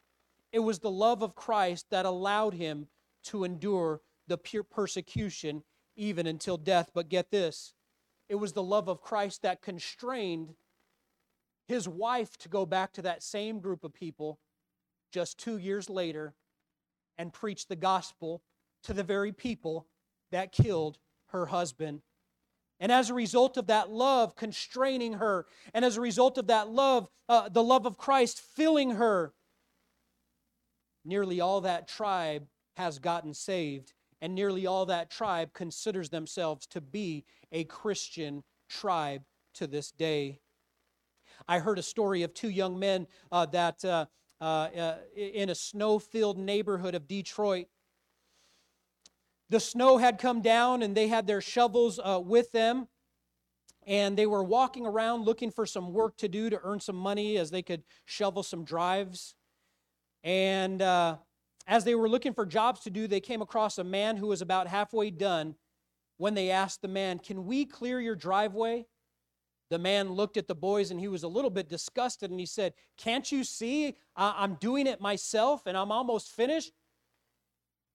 It was the love of Christ that allowed him to endure the pure persecution even until death. But get this it was the love of Christ that constrained his wife to go back to that same group of people just two years later and preach the gospel to the very people that killed her husband. And as a result of that love constraining her, and as a result of that love, uh, the love of Christ filling her, nearly all that tribe has gotten saved, and nearly all that tribe considers themselves to be a Christian tribe to this day. I heard a story of two young men uh, that uh, uh, uh in a snow filled neighborhood of Detroit. The snow had come down and they had their shovels uh, with them. And they were walking around looking for some work to do to earn some money as they could shovel some drives. And uh, as they were looking for jobs to do, they came across a man who was about halfway done when they asked the man, Can we clear your driveway? The man looked at the boys and he was a little bit disgusted and he said, Can't you see? I'm doing it myself and I'm almost finished.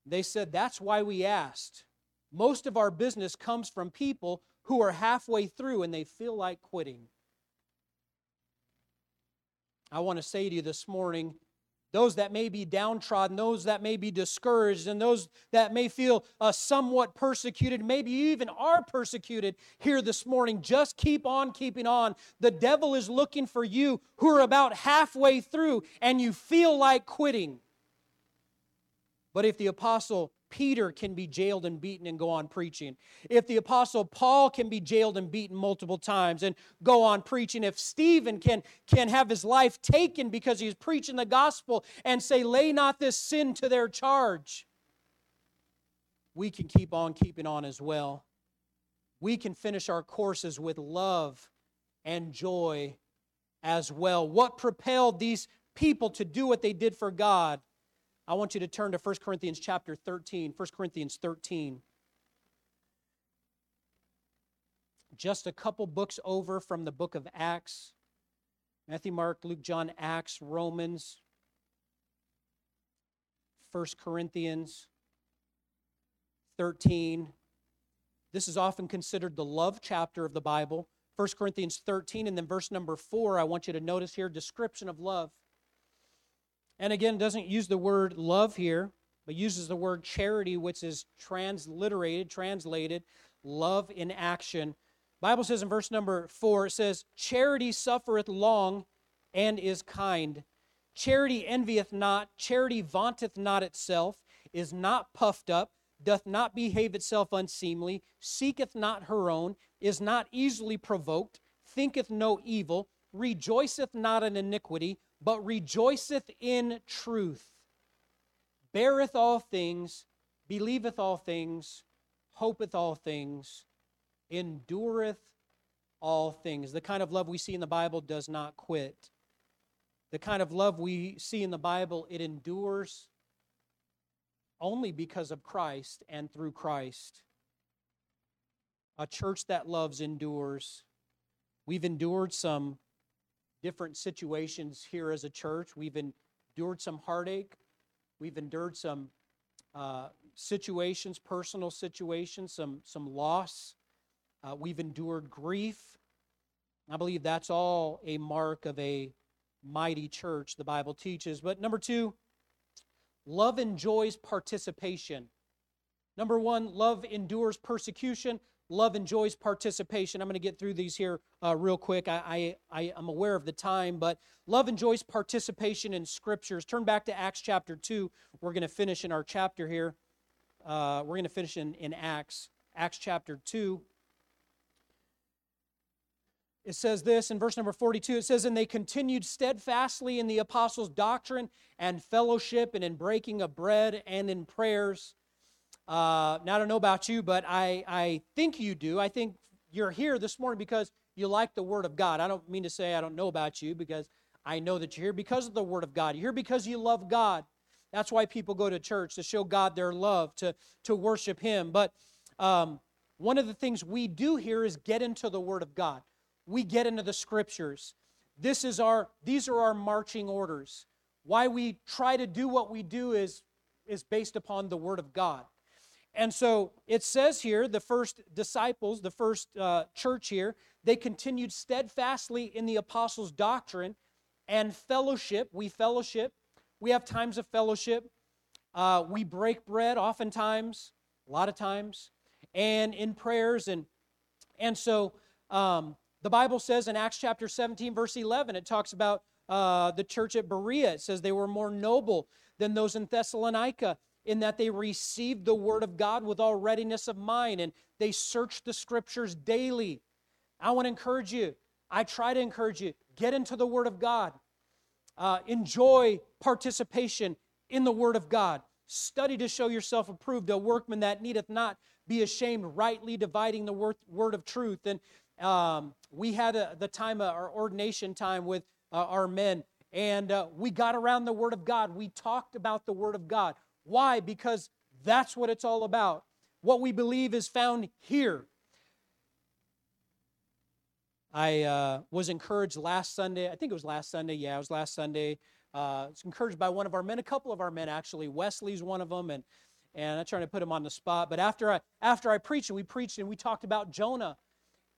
They said, That's why we asked. Most of our business comes from people who are halfway through and they feel like quitting. I want to say to you this morning those that may be downtrodden, those that may be discouraged, and those that may feel uh, somewhat persecuted, maybe even are persecuted here this morning, just keep on keeping on. The devil is looking for you who are about halfway through and you feel like quitting. But if the apostle Peter can be jailed and beaten and go on preaching, if the apostle Paul can be jailed and beaten multiple times and go on preaching, if Stephen can, can have his life taken because he's preaching the gospel and say, lay not this sin to their charge, we can keep on keeping on as well. We can finish our courses with love and joy as well. What propelled these people to do what they did for God? I want you to turn to 1 Corinthians chapter 13. 1 Corinthians 13. Just a couple books over from the book of Acts Matthew, Mark, Luke, John, Acts, Romans, 1 Corinthians 13. This is often considered the love chapter of the Bible. 1 Corinthians 13, and then verse number 4, I want you to notice here description of love. And again, doesn't use the word love here, but uses the word charity, which is transliterated, translated, love in action. Bible says in verse number four, it says, Charity suffereth long and is kind. Charity envieth not, charity vaunteth not itself, is not puffed up, doth not behave itself unseemly, seeketh not her own, is not easily provoked, thinketh no evil, rejoiceth not in iniquity, but rejoiceth in truth, beareth all things, believeth all things, hopeth all things, endureth all things. The kind of love we see in the Bible does not quit. The kind of love we see in the Bible, it endures only because of Christ and through Christ. A church that loves endures. We've endured some different situations here as a church. We've endured some heartache, we've endured some uh, situations, personal situations, some, some loss. Uh, we've endured grief. I believe that's all a mark of a mighty church, the Bible teaches. But number two, love enjoys participation. Number one, love endures persecution love enjoys participation. I'm going to get through these here uh, real quick. I, I, I am aware of the time, but love enjoys participation in scriptures. Turn back to Acts chapter 2. We're going to finish in our chapter here. Uh, we're going to finish in, in Acts, Acts chapter 2. It says this in verse number 42 it says, And they continued steadfastly in the apostles' doctrine and fellowship and in breaking of bread and in prayers. Uh, now, I don't know about you, but I, I think you do. I think you're here this morning because you like the Word of God. I don't mean to say I don't know about you because I know that you're here because of the Word of God. You're here because you love God. That's why people go to church, to show God their love, to, to worship Him. But um, one of the things we do here is get into the Word of God. We get into the Scriptures. This is our, these are our marching orders. Why we try to do what we do is, is based upon the Word of God. And so it says here the first disciples, the first uh, church here, they continued steadfastly in the apostles' doctrine and fellowship. We fellowship. We have times of fellowship. Uh, we break bread oftentimes, a lot of times, and in prayers. And, and so um, the Bible says in Acts chapter 17, verse 11, it talks about uh, the church at Berea. It says they were more noble than those in Thessalonica in that they received the Word of God with all readiness of mind and they searched the Scriptures daily. I want to encourage you. I try to encourage you. Get into the Word of God. Uh, enjoy participation in the Word of God. Study to show yourself approved, a workman that needeth not be ashamed, rightly dividing the word, word of truth. And um, we had a, the time, of our ordination time with uh, our men, and uh, we got around the Word of God. We talked about the Word of God. Why? Because that's what it's all about. What we believe is found here. I uh, was encouraged last Sunday. I think it was last Sunday. Yeah, it was last Sunday. Uh, was encouraged by one of our men, a couple of our men actually. Wesley's one of them, and and I'm trying to put him on the spot. But after I after I preached and we preached and we talked about Jonah,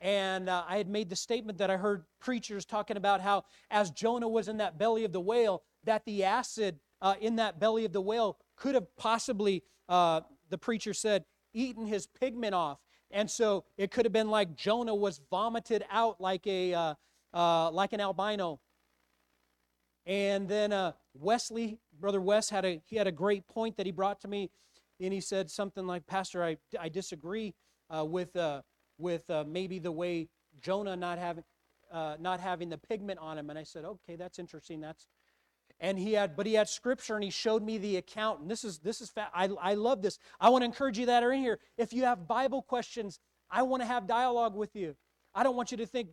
and uh, I had made the statement that I heard preachers talking about how as Jonah was in that belly of the whale, that the acid uh, in that belly of the whale could have possibly, uh, the preacher said, eaten his pigment off. And so it could have been like Jonah was vomited out like a uh, uh, like an albino. And then uh, Wesley, brother Wes, had a he had a great point that he brought to me, and he said something like, "Pastor, I I disagree uh, with uh, with maybe the way Jonah not having not having the pigment on him." And I said, "Okay, that's interesting. That's and he had but he had scripture and he showed me the account. And this is this is fa- I, I love this. I want to encourage you that are in here. If you have bible questions i want to have dialogue with you. I don't want you to think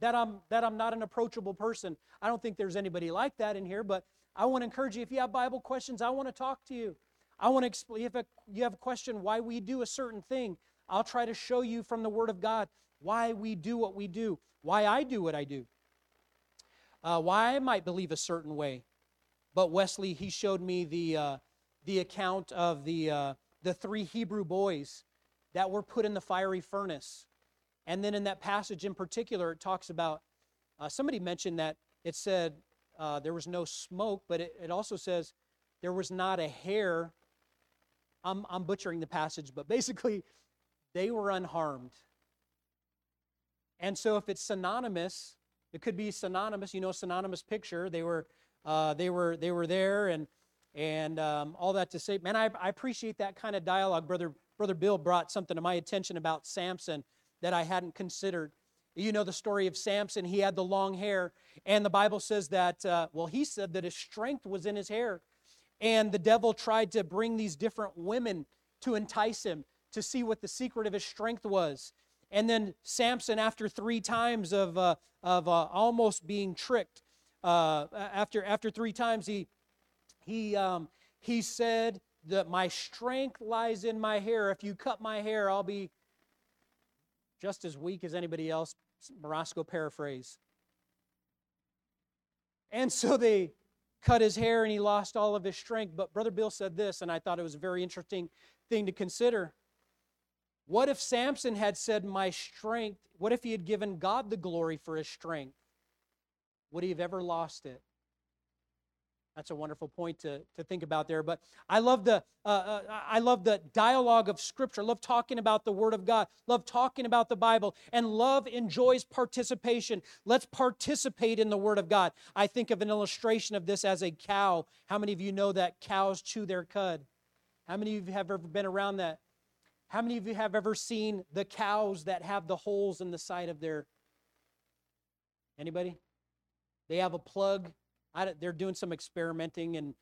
that i'm that i'm not an approachable person. I don't think there's anybody like that in here but i want to encourage you if you have bible questions i want to talk to you. I want to explain if you have a question why we do a certain thing i'll try to show you from the word of god why we do what we do why i do what i do. Uh, why i might believe a certain way but Wesley, he showed me the, uh, the account of the, uh, the three Hebrew boys that were put in the fiery furnace. And then in that passage in particular, it talks about uh, somebody mentioned that it said uh, there was no smoke, but it, it also says there was not a hair. I'm, I'm butchering the passage, but basically, they were unharmed. And so, if it's synonymous, it could be synonymous, you know, synonymous picture. They were uh, they were they were there and and um, all that to say, man, I, I appreciate that kind of dialogue. Brother Brother Bill brought something to my attention about Samson that I hadn't considered. You know the story of Samson. He had the long hair, and the Bible says that, uh, well, he said that his strength was in his hair. And the devil tried to bring these different women to entice him to see what the secret of his strength was. And then Samson, after three times of, uh, of uh, almost being tricked, uh, after, after three times, he, he, um, he said that my strength lies in my hair. If you cut my hair, I'll be just as weak as anybody else. Morosco paraphrase. And so they cut his hair and he lost all of his strength. But Brother Bill said this, and I thought it was a very interesting thing to consider. What if Samson had said, My strength, what if he had given God the glory for his strength? Would he have ever lost it? That's a wonderful point to, to think about there. But I love the uh, uh, I love the dialogue of Scripture. Love talking about the Word of God. Love talking about the Bible. And love enjoys participation. Let's participate in the Word of God. I think of an illustration of this as a cow. How many of you know that cows chew their cud? How many of you have ever been around that? How many of you have ever seen the cows that have the holes in the side of their? Anybody? They have a plug. they're doing some experimenting, and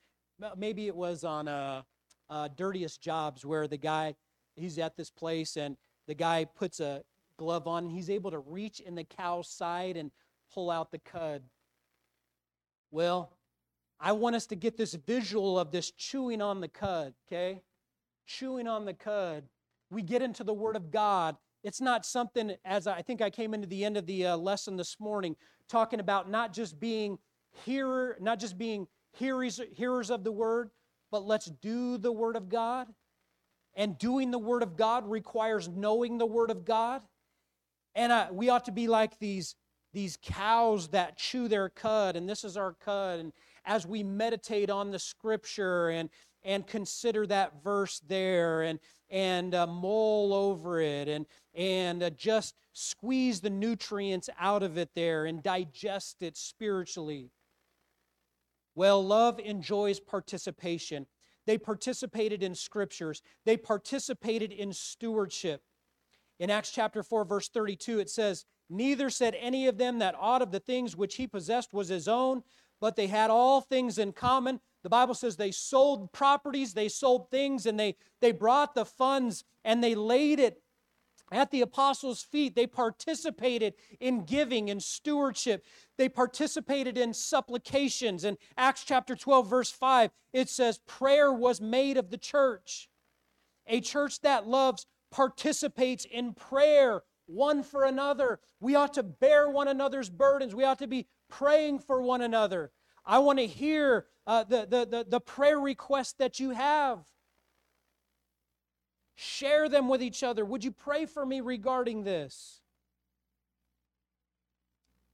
maybe it was on uh, uh, Dirtiest Jobs where the guy, he's at this place, and the guy puts a glove on, and he's able to reach in the cow's side and pull out the cud. Well, I want us to get this visual of this chewing on the cud, okay? Chewing on the cud. We get into the Word of God. It's not something, as I think I came into the end of the uh, lesson this morning, talking about not just being hearer, not just being hearers, hearers of the word, but let's do the word of God. And doing the word of God requires knowing the word of God. And we ought to be like these, these cows that chew their cud, and this is our cud. And as we meditate on the scripture and, and consider that verse there and, and uh, mull over it and, and uh, just squeeze the nutrients out of it there and digest it spiritually. Well, love enjoys participation. They participated in scriptures, they participated in stewardship. In Acts chapter 4, verse 32, it says, Neither said any of them that aught of the things which he possessed was his own, but they had all things in common. The Bible says they sold properties, they sold things, and they, they brought the funds and they laid it at the apostles' feet. They participated in giving and stewardship. They participated in supplications. In Acts chapter 12, verse 5, it says, Prayer was made of the church. A church that loves participates in prayer one for another. We ought to bear one another's burdens. We ought to be praying for one another. I want to hear uh, the, the, the, the prayer request that you have. Share them with each other. Would you pray for me regarding this?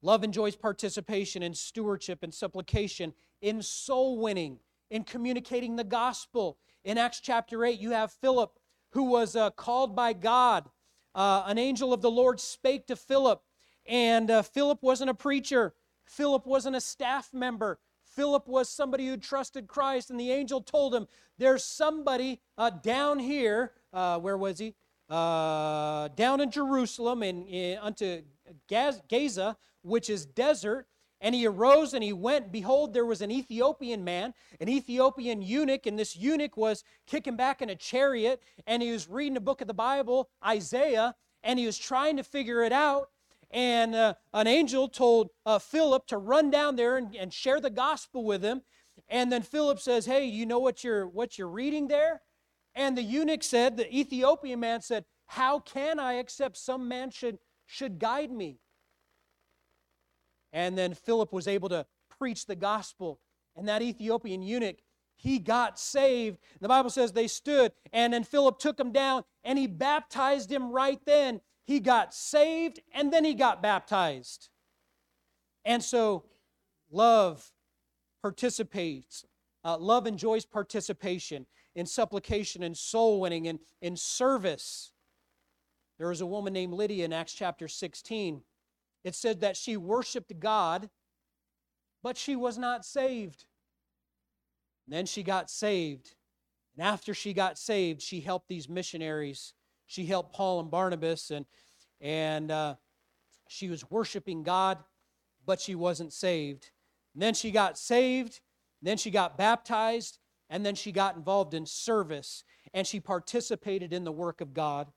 Love enjoys participation in stewardship and supplication, in soul winning, in communicating the gospel. In Acts chapter 8, you have Philip, who was uh, called by God. Uh, an angel of the Lord spake to Philip, and uh, Philip wasn't a preacher, Philip wasn't a staff member. Philip was somebody who trusted Christ, and the angel told him, There's somebody uh, down here, uh, where was he? Uh, down in Jerusalem, and unto Gaza, which is desert. And he arose and he went. Behold, there was an Ethiopian man, an Ethiopian eunuch, and this eunuch was kicking back in a chariot, and he was reading a book of the Bible, Isaiah, and he was trying to figure it out. And uh, an angel told uh, Philip to run down there and, and share the gospel with him. And then Philip says, Hey, you know what you're, what you're reading there? And the eunuch said, The Ethiopian man said, How can I accept some man should, should guide me? And then Philip was able to preach the gospel. And that Ethiopian eunuch, he got saved. The Bible says they stood, and then Philip took him down and he baptized him right then. He got saved and then he got baptized. And so, love participates. Uh, love enjoys participation in supplication and soul winning and in service. There was a woman named Lydia in Acts chapter 16 it said that she worshiped God, but she was not saved. And then she got saved. And after she got saved, she helped these missionaries. She helped Paul and Barnabas, and, and uh, she was worshiping God, but she wasn't saved. And then she got saved, then she got baptized, and then she got involved in service, and she participated in the work of God.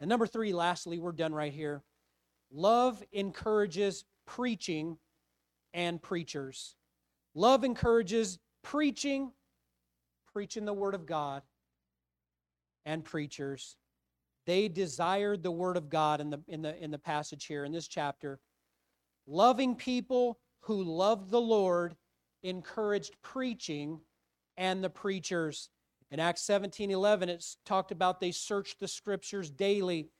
And number three, lastly, we're done right here. Love encourages preaching and preachers. Love encourages preaching, preaching the Word of God, and preachers. They desired the Word of God in the, in the, in the passage here, in this chapter. Loving people who loved the Lord encouraged preaching and the preachers. In Acts 17 11, it's talked about they searched the scriptures daily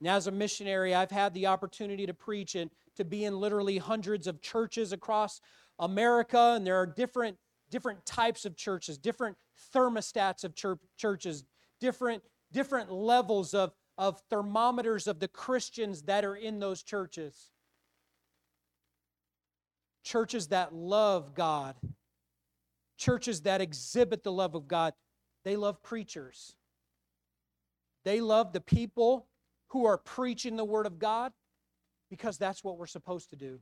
and as a missionary, I've had the opportunity to preach and to be in literally hundreds of churches across America, and there are different different types of churches, different thermostats of church, churches, different different levels of, of thermometers of the Christians that are in those churches. Churches that love God, churches that exhibit the love of God, they love preachers. They love the people who are preaching the Word of God because that's what we're supposed to do.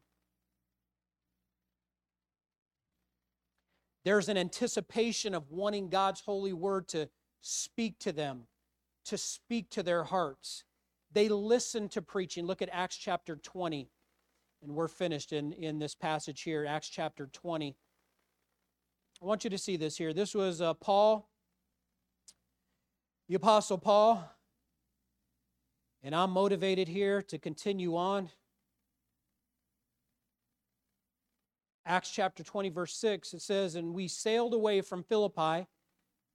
There's an anticipation of wanting God's holy word to speak to them, to speak to their hearts. They listen to preaching. Look at Acts chapter 20. And we're finished in, in this passage here, Acts chapter 20. I want you to see this here. This was uh, Paul, the Apostle Paul, and I'm motivated here to continue on. Acts chapter 20, verse 6, it says, And we sailed away from Philippi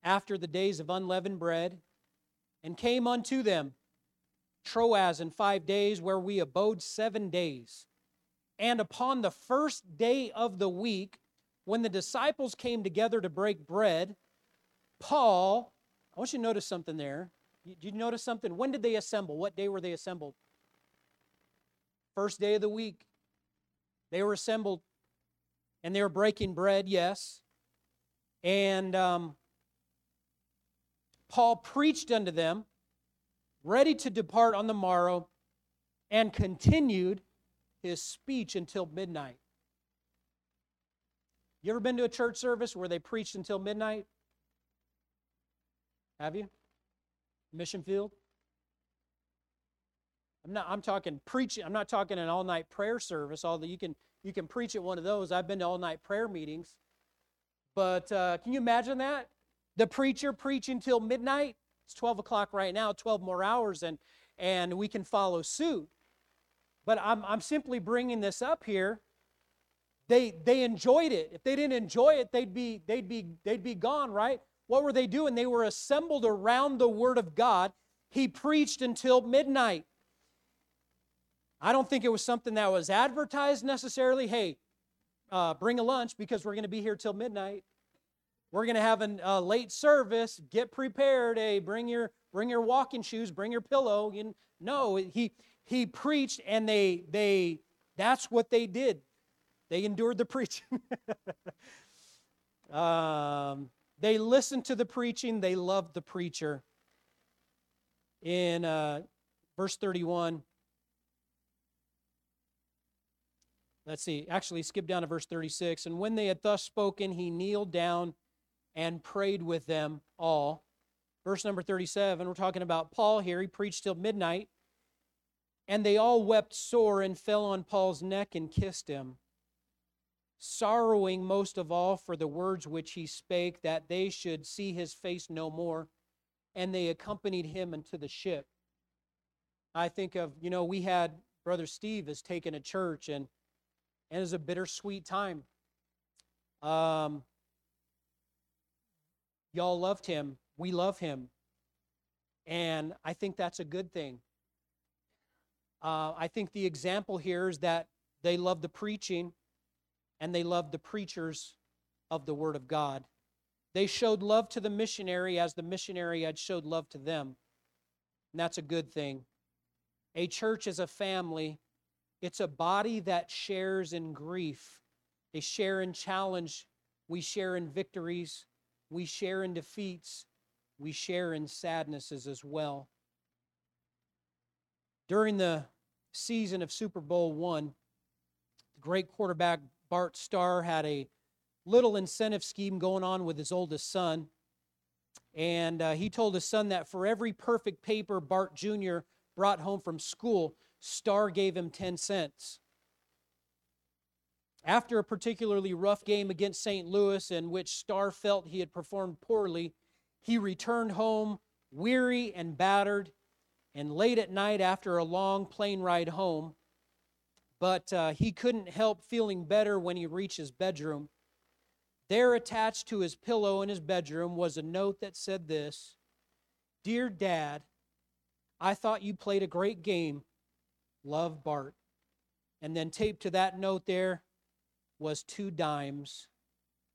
after the days of unleavened bread, and came unto them, Troas, in five days, where we abode seven days. And upon the first day of the week, when the disciples came together to break bread, Paul, I want you to notice something there. Did you notice something? When did they assemble? What day were they assembled? First day of the week. They were assembled and they were breaking bread, yes. And um, Paul preached unto them, ready to depart on the morrow, and continued his speech until midnight. You ever been to a church service where they preached until midnight? Have you? mission field. I'm not I'm talking preaching, I'm not talking an all-night prayer service, although you can you can preach at one of those. I've been to all-night prayer meetings. But uh, can you imagine that? The preacher preaching till midnight. It's 12 o'clock right now, 12 more hours, and and we can follow suit. But I'm I'm simply bringing this up here. They they enjoyed it. If they didn't enjoy it, they'd be they'd be they'd be gone, right? what were they doing? They were assembled around the Word of God. He preached until midnight. I don't think it was something that was advertised necessarily. Hey, uh, bring a lunch because we're going to be here till midnight. We're going to have a uh, late service. Get prepared. Hey, bring your bring your walking shoes. Bring your pillow. You, no, he he preached, and they they that's what they did. They endured the preaching. [LAUGHS] um, they listened to the preaching. They loved the preacher. In uh, verse 31, let's see, actually, skip down to verse 36. And when they had thus spoken, he kneeled down and prayed with them all. Verse number 37, we're talking about Paul here. He preached till midnight. And they all wept sore and fell on Paul's neck and kissed him, sorrowing most of all for the words which he spake, that they should see his face no more. And they accompanied him into the ship. I think of, you know, we had Brother Steve has taken a church, and, and it was a bittersweet time. Um, Y'all loved him. We love him. And I think that's a good thing. Uh, I think the example here is that they love the preaching and they loved the preachers of the Word of God. They showed love to the missionary as the missionary had showed love to them. And that's a good thing. A church is a family, it's a body that shares in grief. They share in challenge, we share in victories, we share in defeats, we share in sadnesses as well. During the season of Super Bowl one, the great quarterback Bart Starr had a little incentive scheme going on with his oldest son. And uh, he told his son that for every perfect paper Bart Jr. brought home from school, Starr gave him 10 cents. After a particularly rough game against St. Louis, in which Starr felt he had performed poorly, he returned home weary and battered, and late at night after a long plane ride home. But uh, he couldn't help feeling better when he reached his bedroom. There, attached to his pillow in his bedroom, was a note that said this Dear Dad, I thought you played a great game. Love Bart. And then taped to that note there was two dimes,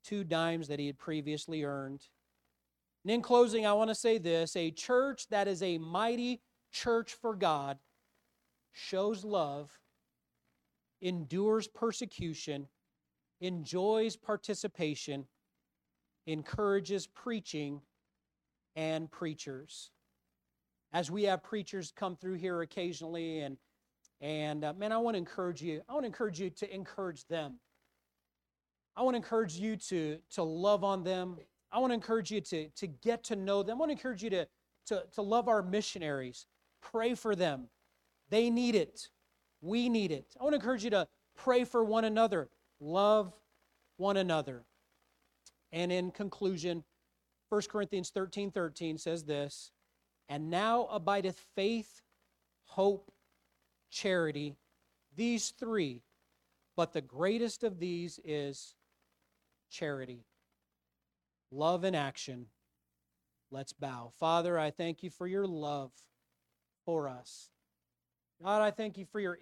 two dimes that he had previously earned. And in closing, I want to say this a church that is a mighty church for God shows love, endures persecution, enjoys participation, encourages preaching and preachers. As we have preachers come through here occasionally, and and uh, man, I want to encourage you. I want to encourage you to encourage them. I want to encourage you to, to love on them. I want to encourage you to, to get to know them. I want to encourage you to, to, to love our missionaries. Pray for them. They need it. We need it. I want to encourage you to pray for one another. Love one another. And in conclusion, 1 Corinthians 13 13 says this And now abideth faith, hope, charity, these three, but the greatest of these is charity. Love in action. Let's bow. Father, I thank you for your love for us. God, I thank you for your